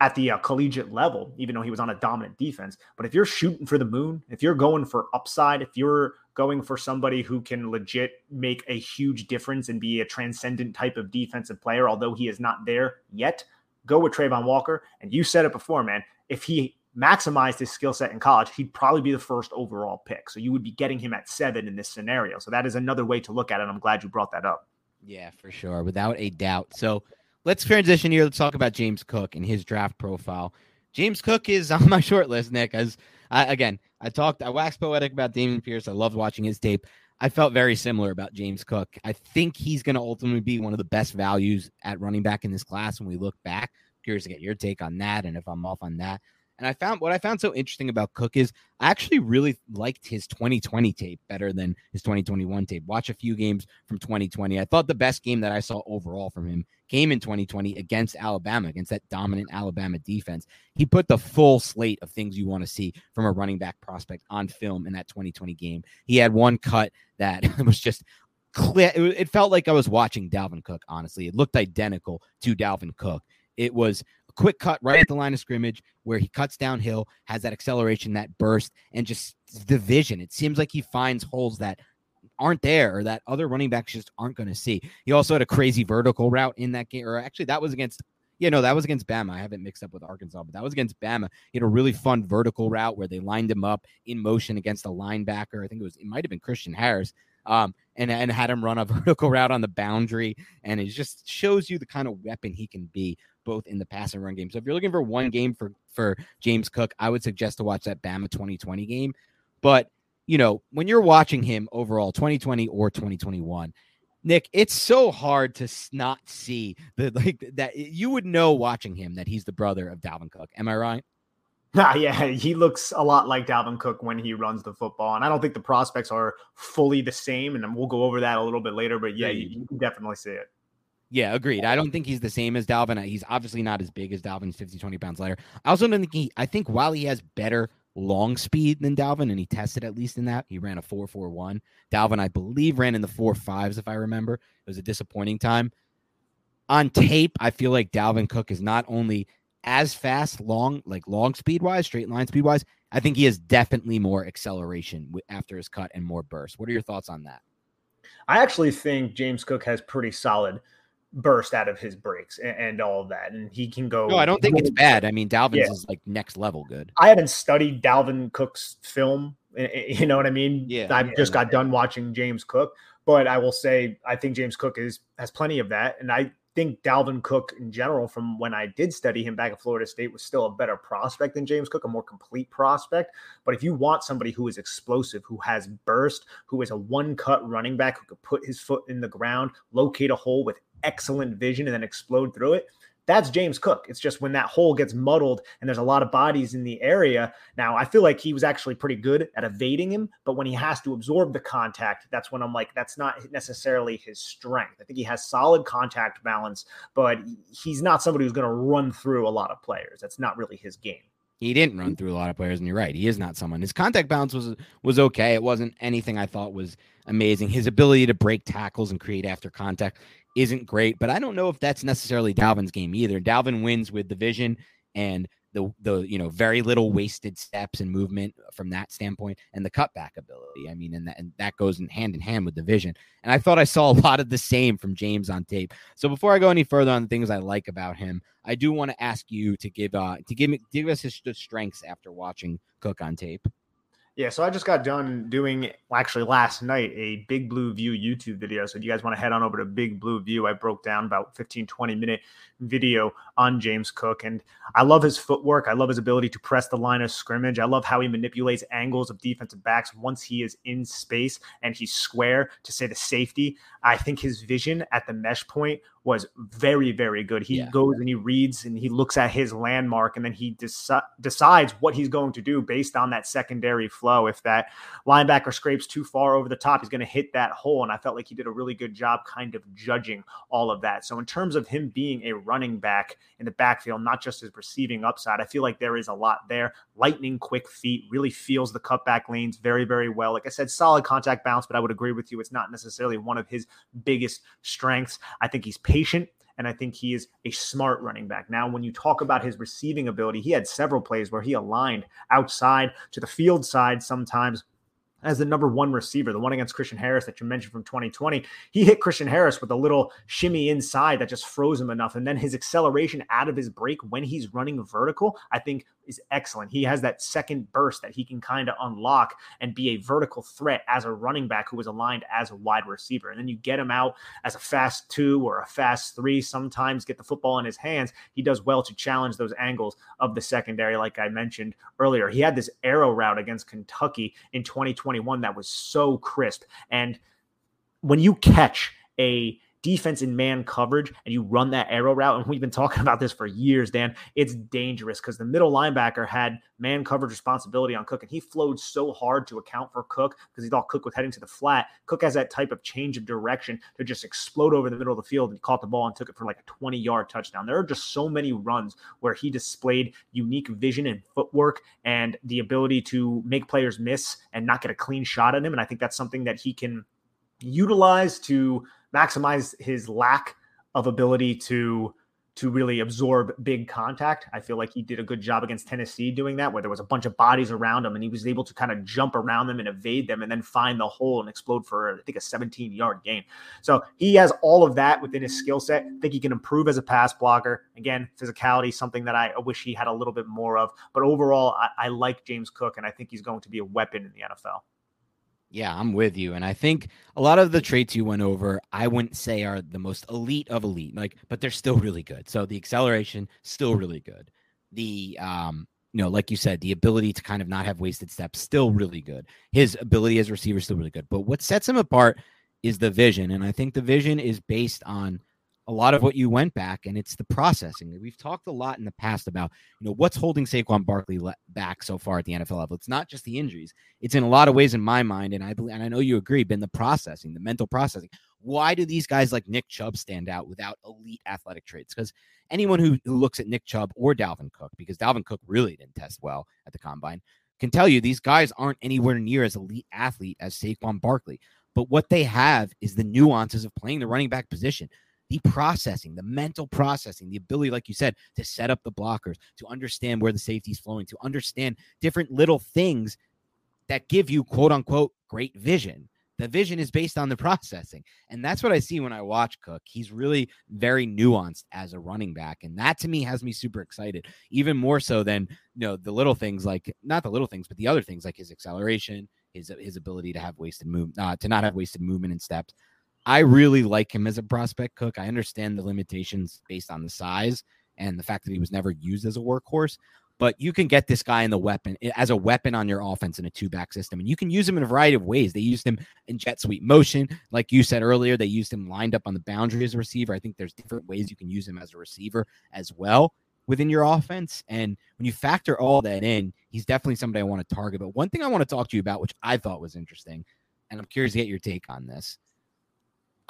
at the uh, collegiate level, even though he was on a dominant defense. But if you're shooting for the moon, if you're going for upside, if you're going for somebody who can legit make a huge difference and be a transcendent type of defensive player, although he is not there yet, go with Travon Walker. And you said it before, man. If he maximized his skill set in college, he'd probably be the first overall pick. So you would be getting him at seven in this scenario. So that is another way to look at it. I'm glad you brought that up.
Yeah, for sure. Without a doubt. So let's transition here. Let's talk about James Cook and his draft profile. James Cook is [laughs] on my short list, Nick. As I, again, I talked, I waxed poetic about Dameon Pierce. I loved watching his tape. I felt very similar about James Cook. I think he's going to ultimately be one of the best values at running back in this class when we look back. Curious to get your take on that and if I'm off on that. And I found what I found so interesting about Cook is I actually really liked his 2020 tape better than his 2021 tape. Watch a few games from 2020. I thought the best game that I saw overall from him came in 2020 against Alabama, against that dominant Alabama defense. He put the full slate of things you want to see from a running back prospect on film in that 2020 game. He had one cut that [laughs] was just clear. It felt like I was watching Dalvin Cook, honestly. It looked identical to Dalvin Cook. It was quick cut right at the line of scrimmage where he cuts downhill, has that acceleration, that burst, and just the vision. It seems like he finds holes that aren't there or that other running backs just aren't going to see. He also had a crazy vertical route in that game, or actually, that was against. Yeah, no, that was against Bama. I haven't mixed up with Arkansas, but that was against Bama. He had a really fun vertical route where they lined him up in motion against a linebacker. I think it was it might have been Christian Harris. Um, and, and had him run a [laughs] vertical route on the boundary. And it just shows you the kind of weapon he can be both in the pass and run game. So if you're looking for one game for for James Cook, I would suggest to watch that Bama 2020 game. But you know, when you're watching him overall, 2020 or 2021, Nick, it's so hard to not see the [laughs] like that you would know watching him that he's the brother of Dalvin Cook. Am I right? [laughs]
Nah, yeah, he looks a lot like Dalvin Cook when he runs the football, and I don't think the prospects are fully the same. And we'll go over that a little bit later, but yeah, you, you can definitely see it.
Yeah, agreed. I don't think he's the same as Dalvin. He's obviously not as big as Dalvin. He's 50, 20 pounds lighter. I also don't think he, I think while he has better long speed than Dalvin, and he tested at least in that, he ran a 4.41. Dalvin, I believe, ran in the four fives, if I remember. It was a disappointing time. On tape, I feel like Dalvin Cook is not only as fast, long, like long speed wise, straight line speed wise. I think he has definitely more acceleration after his cut and more burst. What are your thoughts on that?
I actually think James Cook has pretty solid burst out of his breaks and, and, all of that. And he can go.
No, I don't think it's bad. I mean, Dalvin's yeah. is like next level good.
I haven't studied Dalvin Cook's film. Eh, eh, you know what I mean?
Yeah.
I
yeah,
just got done watching James Cook, but I will say I think James Cook is has plenty of that, and I think Dalvin Cook in general, from when I did study him back at Florida State, was still a better prospect than James Cook, a more complete prospect. But if you want somebody who is explosive, who has burst, who is a one cut running back, who could put his foot in the ground, locate a hole with excellent vision, and then explode through it, that's James Cook. It's just when that hole gets muddled and there's a lot of bodies in the area. Now, I feel like he was actually pretty good at evading him, but when he has to absorb the contact, that's when I'm like, that's not necessarily his strength. I think he has solid contact balance, but he's not somebody who's going to run through a lot of players. That's not really his game.
He didn't run through a lot of players, and you're right. He is not someone. His contact balance was was okay. It wasn't anything I thought was amazing. His ability to break tackles and create after contact isn't great, but I don't know if that's necessarily Dalvin's game either. Dalvin wins with the vision and the the you know very little wasted steps and movement from that standpoint and the cutback ability. I mean, and that and that goes in hand in hand with the vision. And I thought I saw a lot of the same from James on tape. So before I go any further on the things I like about him, I do want to ask you to give uh to give me give us his strengths after watching Cook on tape.
Yeah, so I just got done doing actually last night a Big Blue View YouTube video. So if you guys want to head on over to Big Blue View, I broke down about 15, 20 minute video on James Cook. And I love his footwork. I love his ability to press the line of scrimmage. I love how he manipulates angles of defensive backs once he is in space and he's square to say the safety. I think his vision at the mesh point was very, very good. He yeah. goes and he reads and he looks at his landmark and then he deci- decides what he's going to do based on that secondary flow. If that linebacker scrapes too far over the top, he's going to hit that hole. And I felt like he did a really good job kind of judging all of that. So, in terms of him being a running back in the backfield, not just his receiving upside, I feel like there is a lot there. Lightning quick feet, really feels the cutback lanes very, very well. Like I said, solid contact bounce, but I would agree with you. It's not necessarily one of his biggest strengths. I think he's patient and I think he is a smart running back. Now, when you talk about his receiving ability, he had several plays where he aligned outside to the field side sometimes as the number one receiver, the one against Christian Harris that you mentioned from 2020. He hit Christian Harris with a little shimmy inside that just froze him enough. And then his acceleration out of his break when he's running vertical, I think is excellent. He has that second burst that he can kind of unlock and be a vertical threat as a running back who is aligned as a wide receiver. And then you get him out as a fast two or a fast three, sometimes get the football in his hands. He does well to challenge those angles of the secondary, like I mentioned earlier. He had this arrow route against Kentucky in 2021 that was so crisp. And when you catch a defense in man coverage and you run that arrow route, and we've been talking [laughs] about this for years, Dan, it's dangerous because the middle linebacker had man coverage responsibility on Cook, and he flowed so hard to account for Cook because he thought Cook was heading to the flat. Cook has that type of change of direction to just explode over the middle of the field and caught the ball and took it for like a 20 yard touchdown. There are just so many runs where he displayed unique vision and footwork and the ability to make players miss and not get a clean shot at him. And I think that's something that he can utilize to maximize his lack of ability to to really absorb big contact. I feel like he did a good job against Tennessee doing that, where there was a bunch of bodies around him and he was able to kind of jump around them and evade them and then find the hole and explode for, I think, a 17 yard gain. So he has all of that within his skill set. I think he can improve as a pass blocker. Again, physicality, something that I wish he had a little bit more of. But overall, I, I like James Cook and I think he's going to be a weapon in the NFL.
Yeah, I'm with you. And I think a lot of the traits you went over, I wouldn't say are the most elite of elite, like, but they're still really good. So the acceleration, still really good. The um, you know, like you said, the ability to kind of not have wasted steps, still really good. His ability as a receiver, still really good. But what sets him apart is the vision. And I think the vision is based on a lot of what you went back, and it's the processing. We've talked a lot in the past about you know what's holding Saquon Barkley le- back so far at the NFL level. It's not just the injuries; it's in a lot of ways, in my mind, and I believe, and I know you agree, been the processing, the mental processing. Why do these guys like Nick Chubb stand out without elite athletic traits? Because anyone who, who looks at Nick Chubb or Dalvin Cook, because Dalvin Cook really didn't test well at the combine, can tell you these guys aren't anywhere near as elite athlete as Saquon Barkley. But what they have is the nuances of playing the running back position the processing, the mental processing, the ability, like you said, to set up the blockers, to understand where the safety is flowing, to understand different little things that give you quote unquote great vision. The vision is based on the [laughs] processing. And that's what I see when I watch Cook. He's really very nuanced as a running back. And that to me has me super excited, even more so than you know the little things like not the little things, but the other things like his acceleration, his his ability to have wasted move, uh, to not have wasted movement and steps. I really like him as a prospect cook. I understand the limitations based on the size and the fact that he was never used as a workhorse, but you can get this guy in the weapon as a weapon on your offense in a two back system. And you can use him in a variety of ways. They used him in jet sweep motion. Like you said earlier, they used him lined up on the boundary as a receiver. I think there's different ways you can use him as a receiver as well within your offense. And when you factor all that in, he's definitely somebody I want to target. But one thing I want to talk to you about, which I thought was interesting, and I'm curious to get your take on this.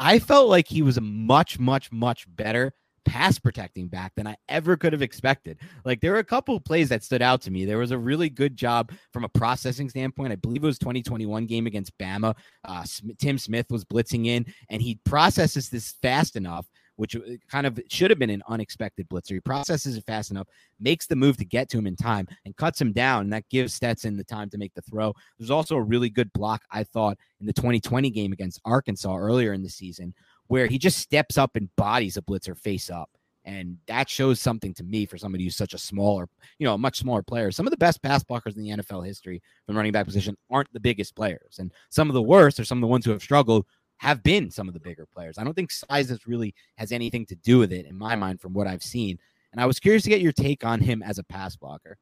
I felt like he was a much, much, much better pass protecting back than I ever could have expected. Like there were a couple plays that stood out to me. There was a really good job from a processing standpoint. I believe it was 2021 game against Bama. Uh, Tim Smith was blitzing in, and he processes this fast enough. Which uh, kind of should have been an unexpected blitzer. He processes it fast enough, makes the move to get to him in time, and cuts him down. And that gives Stetson the time to make the throw. There's also a really good block, I thought, in the 2020 game against Arkansas earlier in the season, where he just steps up and bodies a blitzer face up. And that shows something to me for somebody who's such a smaller, you know, a much smaller player. Some of the best pass blockers in the NFL history from running back position aren't the biggest players. And some of the worst are some of the ones who have struggled have been some of the bigger players. I don't think size really has anything to do with it in my mind from what I've seen. And I was curious to get your take on him as a pass blocker.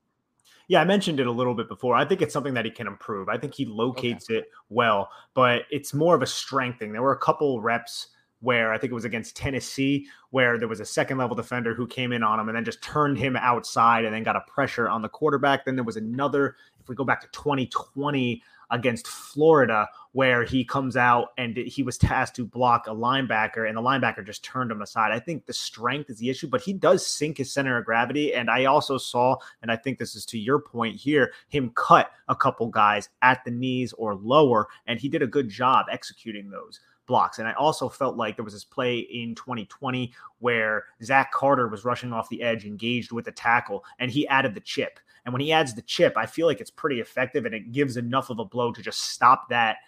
Yeah, I mentioned it a little bit before. I think it's something that he can improve. I think he locates okay. it well, but it's more of a strength thing. There were a couple reps where I think it was against Tennessee, where there was a second level defender who came in on him and then just turned him outside and then got a pressure on the quarterback. Then there was another, if we go back to 2020 against Florida, where he comes out and he was tasked to block a linebacker and the linebacker just turned him aside. I think the strength is the issue, but he does sink his center of gravity. And I also saw, and I think this is to your point here, him cut a couple guys at the knees or lower, and he did a good job executing those blocks. And I also felt like there was this play in 2020 where Zach Carter was rushing off the edge, engaged with a tackle, and he added the chip. And when he adds the chip, I feel like it's pretty effective and it gives enough of a blow to just stop that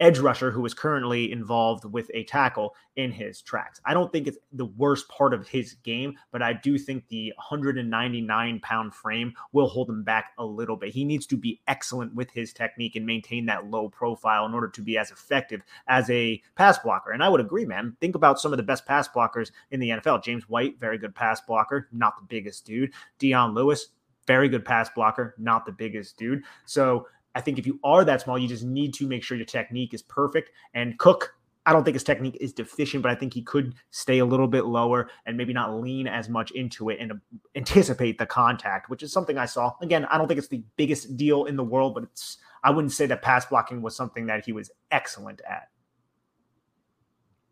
edge rusher who is currently involved with a tackle in his tracks. I don't think it's the worst part of his game, but I do think the 199 pound frame will hold him back a little bit. He needs to be excellent with his technique and maintain that low profile in order to be as effective as a pass blocker. And I would agree, man. Think about some of the best pass blockers in the NFL. James White, very good pass blocker, not the biggest dude. Dion Lewis, very good pass blocker, not the biggest dude. So I think if you are that small, you just need to make sure your technique is perfect. And Cook, I don't think his technique is deficient, but I think he could stay a little bit lower and maybe not lean as much into it and anticipate the contact, which is something I saw. Again, I don't think it's the biggest deal in the world, but it's I wouldn't say that pass blocking was something that he was excellent at.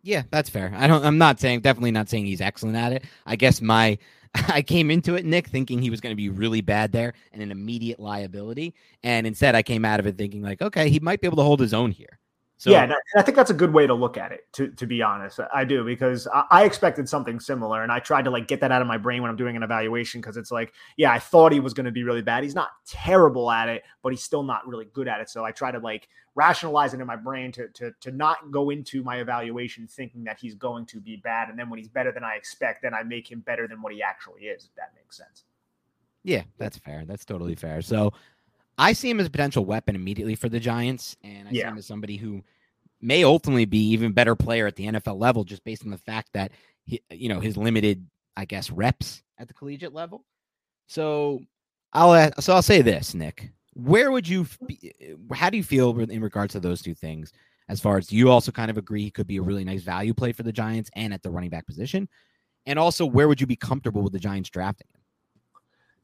Yeah, that's fair. I don't I'm not saying definitely not saying he's excellent at it. I guess my [laughs] I came into it, Nick, thinking he was going to be really bad there and an immediate liability. And instead, I came out of it thinking, like, okay, he might be able to hold his own here.
So, yeah, I think that's a good way to look at it. To to be honest, I do because I, expected something similar, and I tried to like get that out of my brain when I'm doing an evaluation because it's like, yeah, I thought he was going to be really bad. He's not terrible at it, but he's still not really good at it. So I try to like rationalize it in my brain to to to not go into my evaluation thinking that he's going to be bad, and then when he's better than I expect, then I make him better than what he actually is. If that makes sense.
Yeah, that's fair. That's totally fair. So I see him as a potential weapon immediately for the Giants, and I yeah. see him as somebody who may ultimately be even better player at the NFL level, just based on the fact that he, you know, his limited, I guess, reps at the collegiate level. So I'll so I'll say this, Nick. Where would you? Eh, how do you feel in regards to those two things? As far as you also kind of agree, he could be a really nice value play for the Giants and at the running back position. And also, where would you be comfortable with the Giants drafting?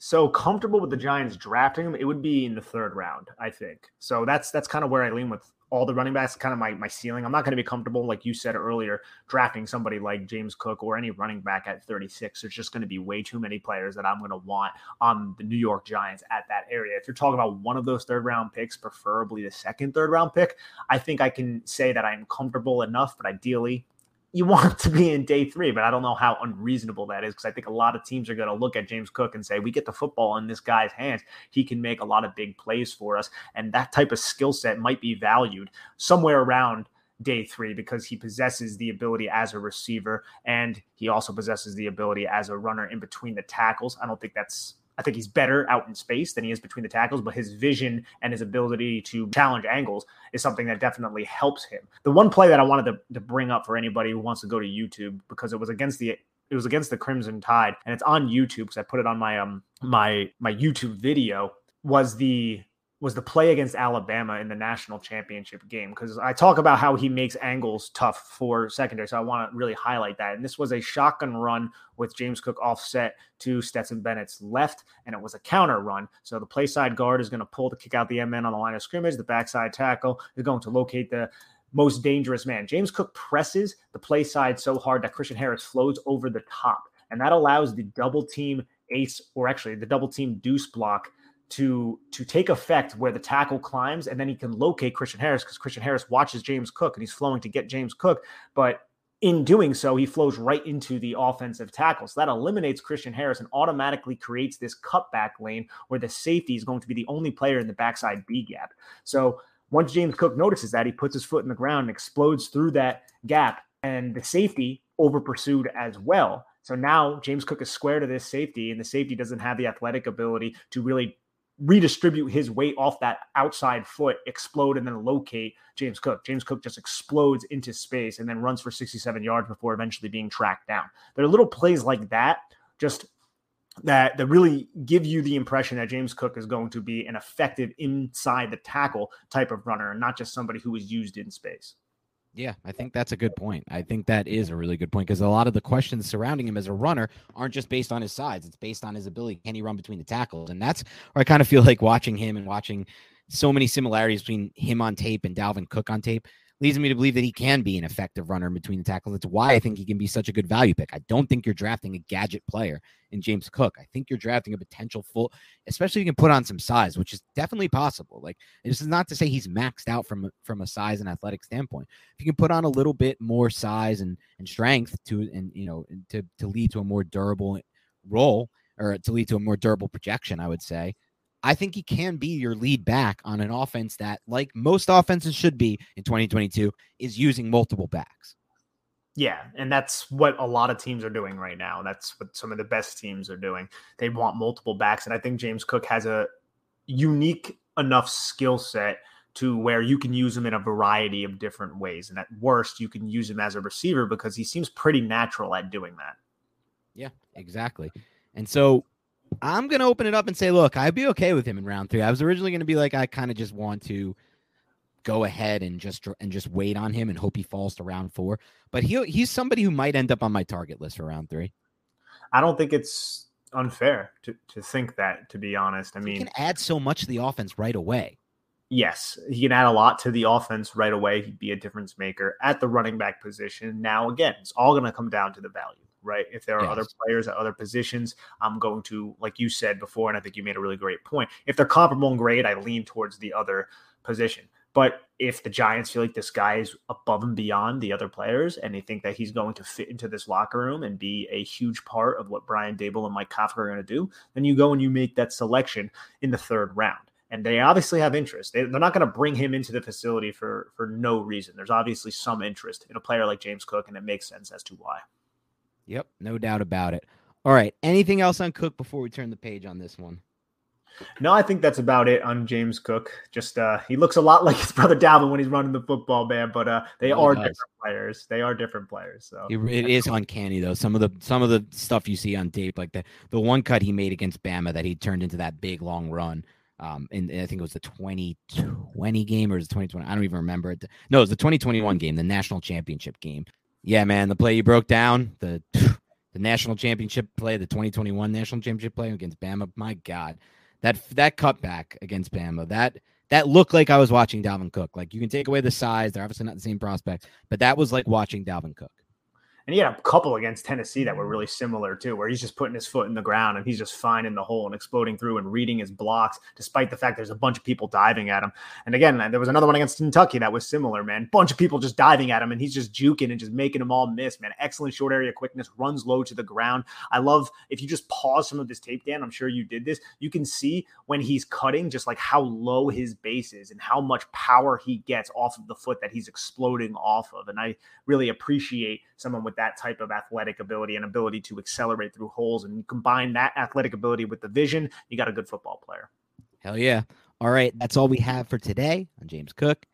So comfortable with the Giants drafting him, it would be in the third round, I think. So that's that's kind of where I lean with all the running backs, kind of my my ceiling. I'm not going to be comfortable, like you said earlier, drafting somebody like James Cook or any running back at 36. There's just going to be way too many players that I'm going to want on the New York Giants at that area. If you're talking about one of those third round picks, preferably the second third round pick, I think I can say that I'm comfortable enough. But ideally, you want [laughs] to be in day three, but I don't know how unreasonable that is because I think a lot of teams are going to look at James Cook and say, we get the football in this guy's hands. He can make a lot of big plays for us. And that type of skill set might be valued somewhere around day three because he possesses the ability as a receiver and he also possesses the ability as a runner in between the tackles. I don't think that's I think he's better out in space than he is between the tackles, but his vision and his ability to challenge angles is something that definitely helps him. The one play that I wanted to, to bring up for anybody who wants to go to YouTube because it was against the it was against the Crimson Tide, and it's on YouTube because I put it on my um my my YouTube video was the was the play against Alabama in the national championship game because I talk about how he makes angles tough for secondary. So I want to really highlight that. And this was a shotgun run with James Cook offset to Stetson Bennett's left, and it was a counter run. So the play side guard is going to pull to kick out the MN on the line of scrimmage. The backside tackle is going to locate the most dangerous man. James Cook presses the play side so hard that Christian Harris flows over the top, and that allows the double team ace, or actually the double team deuce block to to take effect where the tackle climbs and then he can locate Christian Harris because Christian Harris watches James Cook and he's flowing to get James Cook, but in doing so, he flows right into the offensive tackle. So that eliminates Christian Harris and automatically creates this cutback lane where the safety is going to be the only player in the backside B gap. So once James Cook notices that, he puts his foot in the ground and explodes through that gap, and the safety over pursued as well. So now James Cook is square to this safety, and the safety doesn't have the athletic ability to really redistribute his weight off that outside foot, explode, and then locate James Cook. James Cook just explodes into space and then runs for 67 yards before eventually being tracked down. There are little plays like that, just that that really give you the impression that James Cook is going to be an effective inside the tackle type of runner and not just somebody who is used in space.
Yeah, I think that's a good point. I think that is a really good point because a lot of the questions surrounding him as a runner aren't just based on his size; it's based on his ability. Can he run between the tackles? And that's where I kind of feel like watching him and watching so many similarities between him on tape and Dalvin Cook on tape leads me to believe that he can be an effective runner between the tackles. That's why I think he can be such a good value pick. I don't think you're drafting a gadget player in James Cook. I think you're drafting a potential full, especially if you can put on some size, which is definitely possible. Like this is not to say he's maxed out from from a size and athletic standpoint. If you can put on a little bit more size and and strength to and you know to to lead to a more durable role or to lead to a more durable projection, I would say I think he can be your lead back on an offense that, like most offenses should be in 2022, is using multiple backs.
Yeah, and that's what a lot of teams are doing right now. That's what some of the best teams are doing. They want multiple backs, and I think James Cook has a unique enough skill set to where you can use him in a variety of different ways. And at worst, you can use him as a receiver because he seems pretty natural at doing that.
Yeah, exactly. And so I'm going to open it up and say, look, I'd be okay with him in round three. I was originally going to be like, I kind of just want to go ahead and just and just wait on him and hope he falls to round four. But he he's somebody who might end up on my target list for round three.
I don't think it's unfair to to think that. To be honest, I mean,
he can add so much to the offense right away.
Yes, he can add a lot to the offense right away. He'd be a difference maker at the running back position. Now, again, it's all going to come down to the value right? If there are yes. other players at other positions, I'm going to, like you said before, and I think you made a really great point. If they're comparable in grade, I lean towards the other position. But if the Giants feel like this guy is above and beyond the other players and they think that he's going to fit into this locker room and be a huge part of what Brian Daboll and Mike Kafka are going to do, then you go and you make that selection in the third round. And they obviously have interest. They, are not going to bring him into the facility for for no reason. There's obviously some interest in a player like James Cook, and it makes sense as to why.
Yep, no doubt about it. All right. Anything else on Cook before we turn the page on this one?
No, I think that's about it on James Cook. Just uh he looks a lot like his brother Dalvin when he's running the football, man. But uh they he are does. different players. They are different players. So
it is uncanny though. Some of the some of the stuff you see on tape, like the the one cut he made against Bama that he turned into that big long run. Um, and, and I think it was the 2020 game or it 2020? I don't even remember it. No, it was the 2021 game, the national championship game. Yeah, man, the play you broke down, the the national championship play, the 2021 national championship play against Bama. My God, that that cutback against Bama, that that looked like I was watching Dalvin Cook. Like you can take away the size; they're obviously not the same prospect, but that was like watching Dalvin Cook.
And he had a couple against Tennessee that were mm. really similar too, where he's just putting his foot in the ground and he's just finding the hole and exploding through and reading his blocks, despite the fact there's a bunch of people diving at him. And again, there was another one against Kentucky that was similar, man. Bunch of people just diving at him and he's just juking and just making them all miss, man. Excellent short area quickness, runs low to the ground. I love if you just pause some of this tape, Dan. I'm sure you did this. You can see when he's cutting just like how low his base is and how much power he gets off of the foot that he's exploding off of. And I really appreciate someone with that type of athletic ability and ability to accelerate through holes. And you combine that athletic ability with the vision, you got a good football player.
Hell yeah. All right. That's all we have for today on James Cook.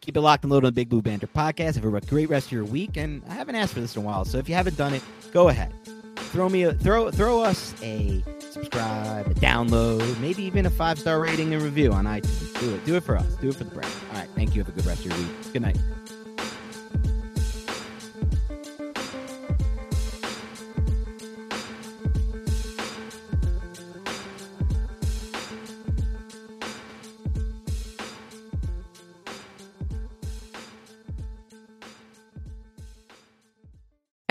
Keep it locked and loaded on the Big Blue Banter podcast. Have a great rest of your week. And I haven't asked for this in a while. So if you haven't done it, go ahead. throw me a throw throw us a subscribe, a download, maybe even a five star rating and review on iTunes. Do it. Do it for us. Do it for the brand. All right. Thank you. Have a good rest of your week. Good night.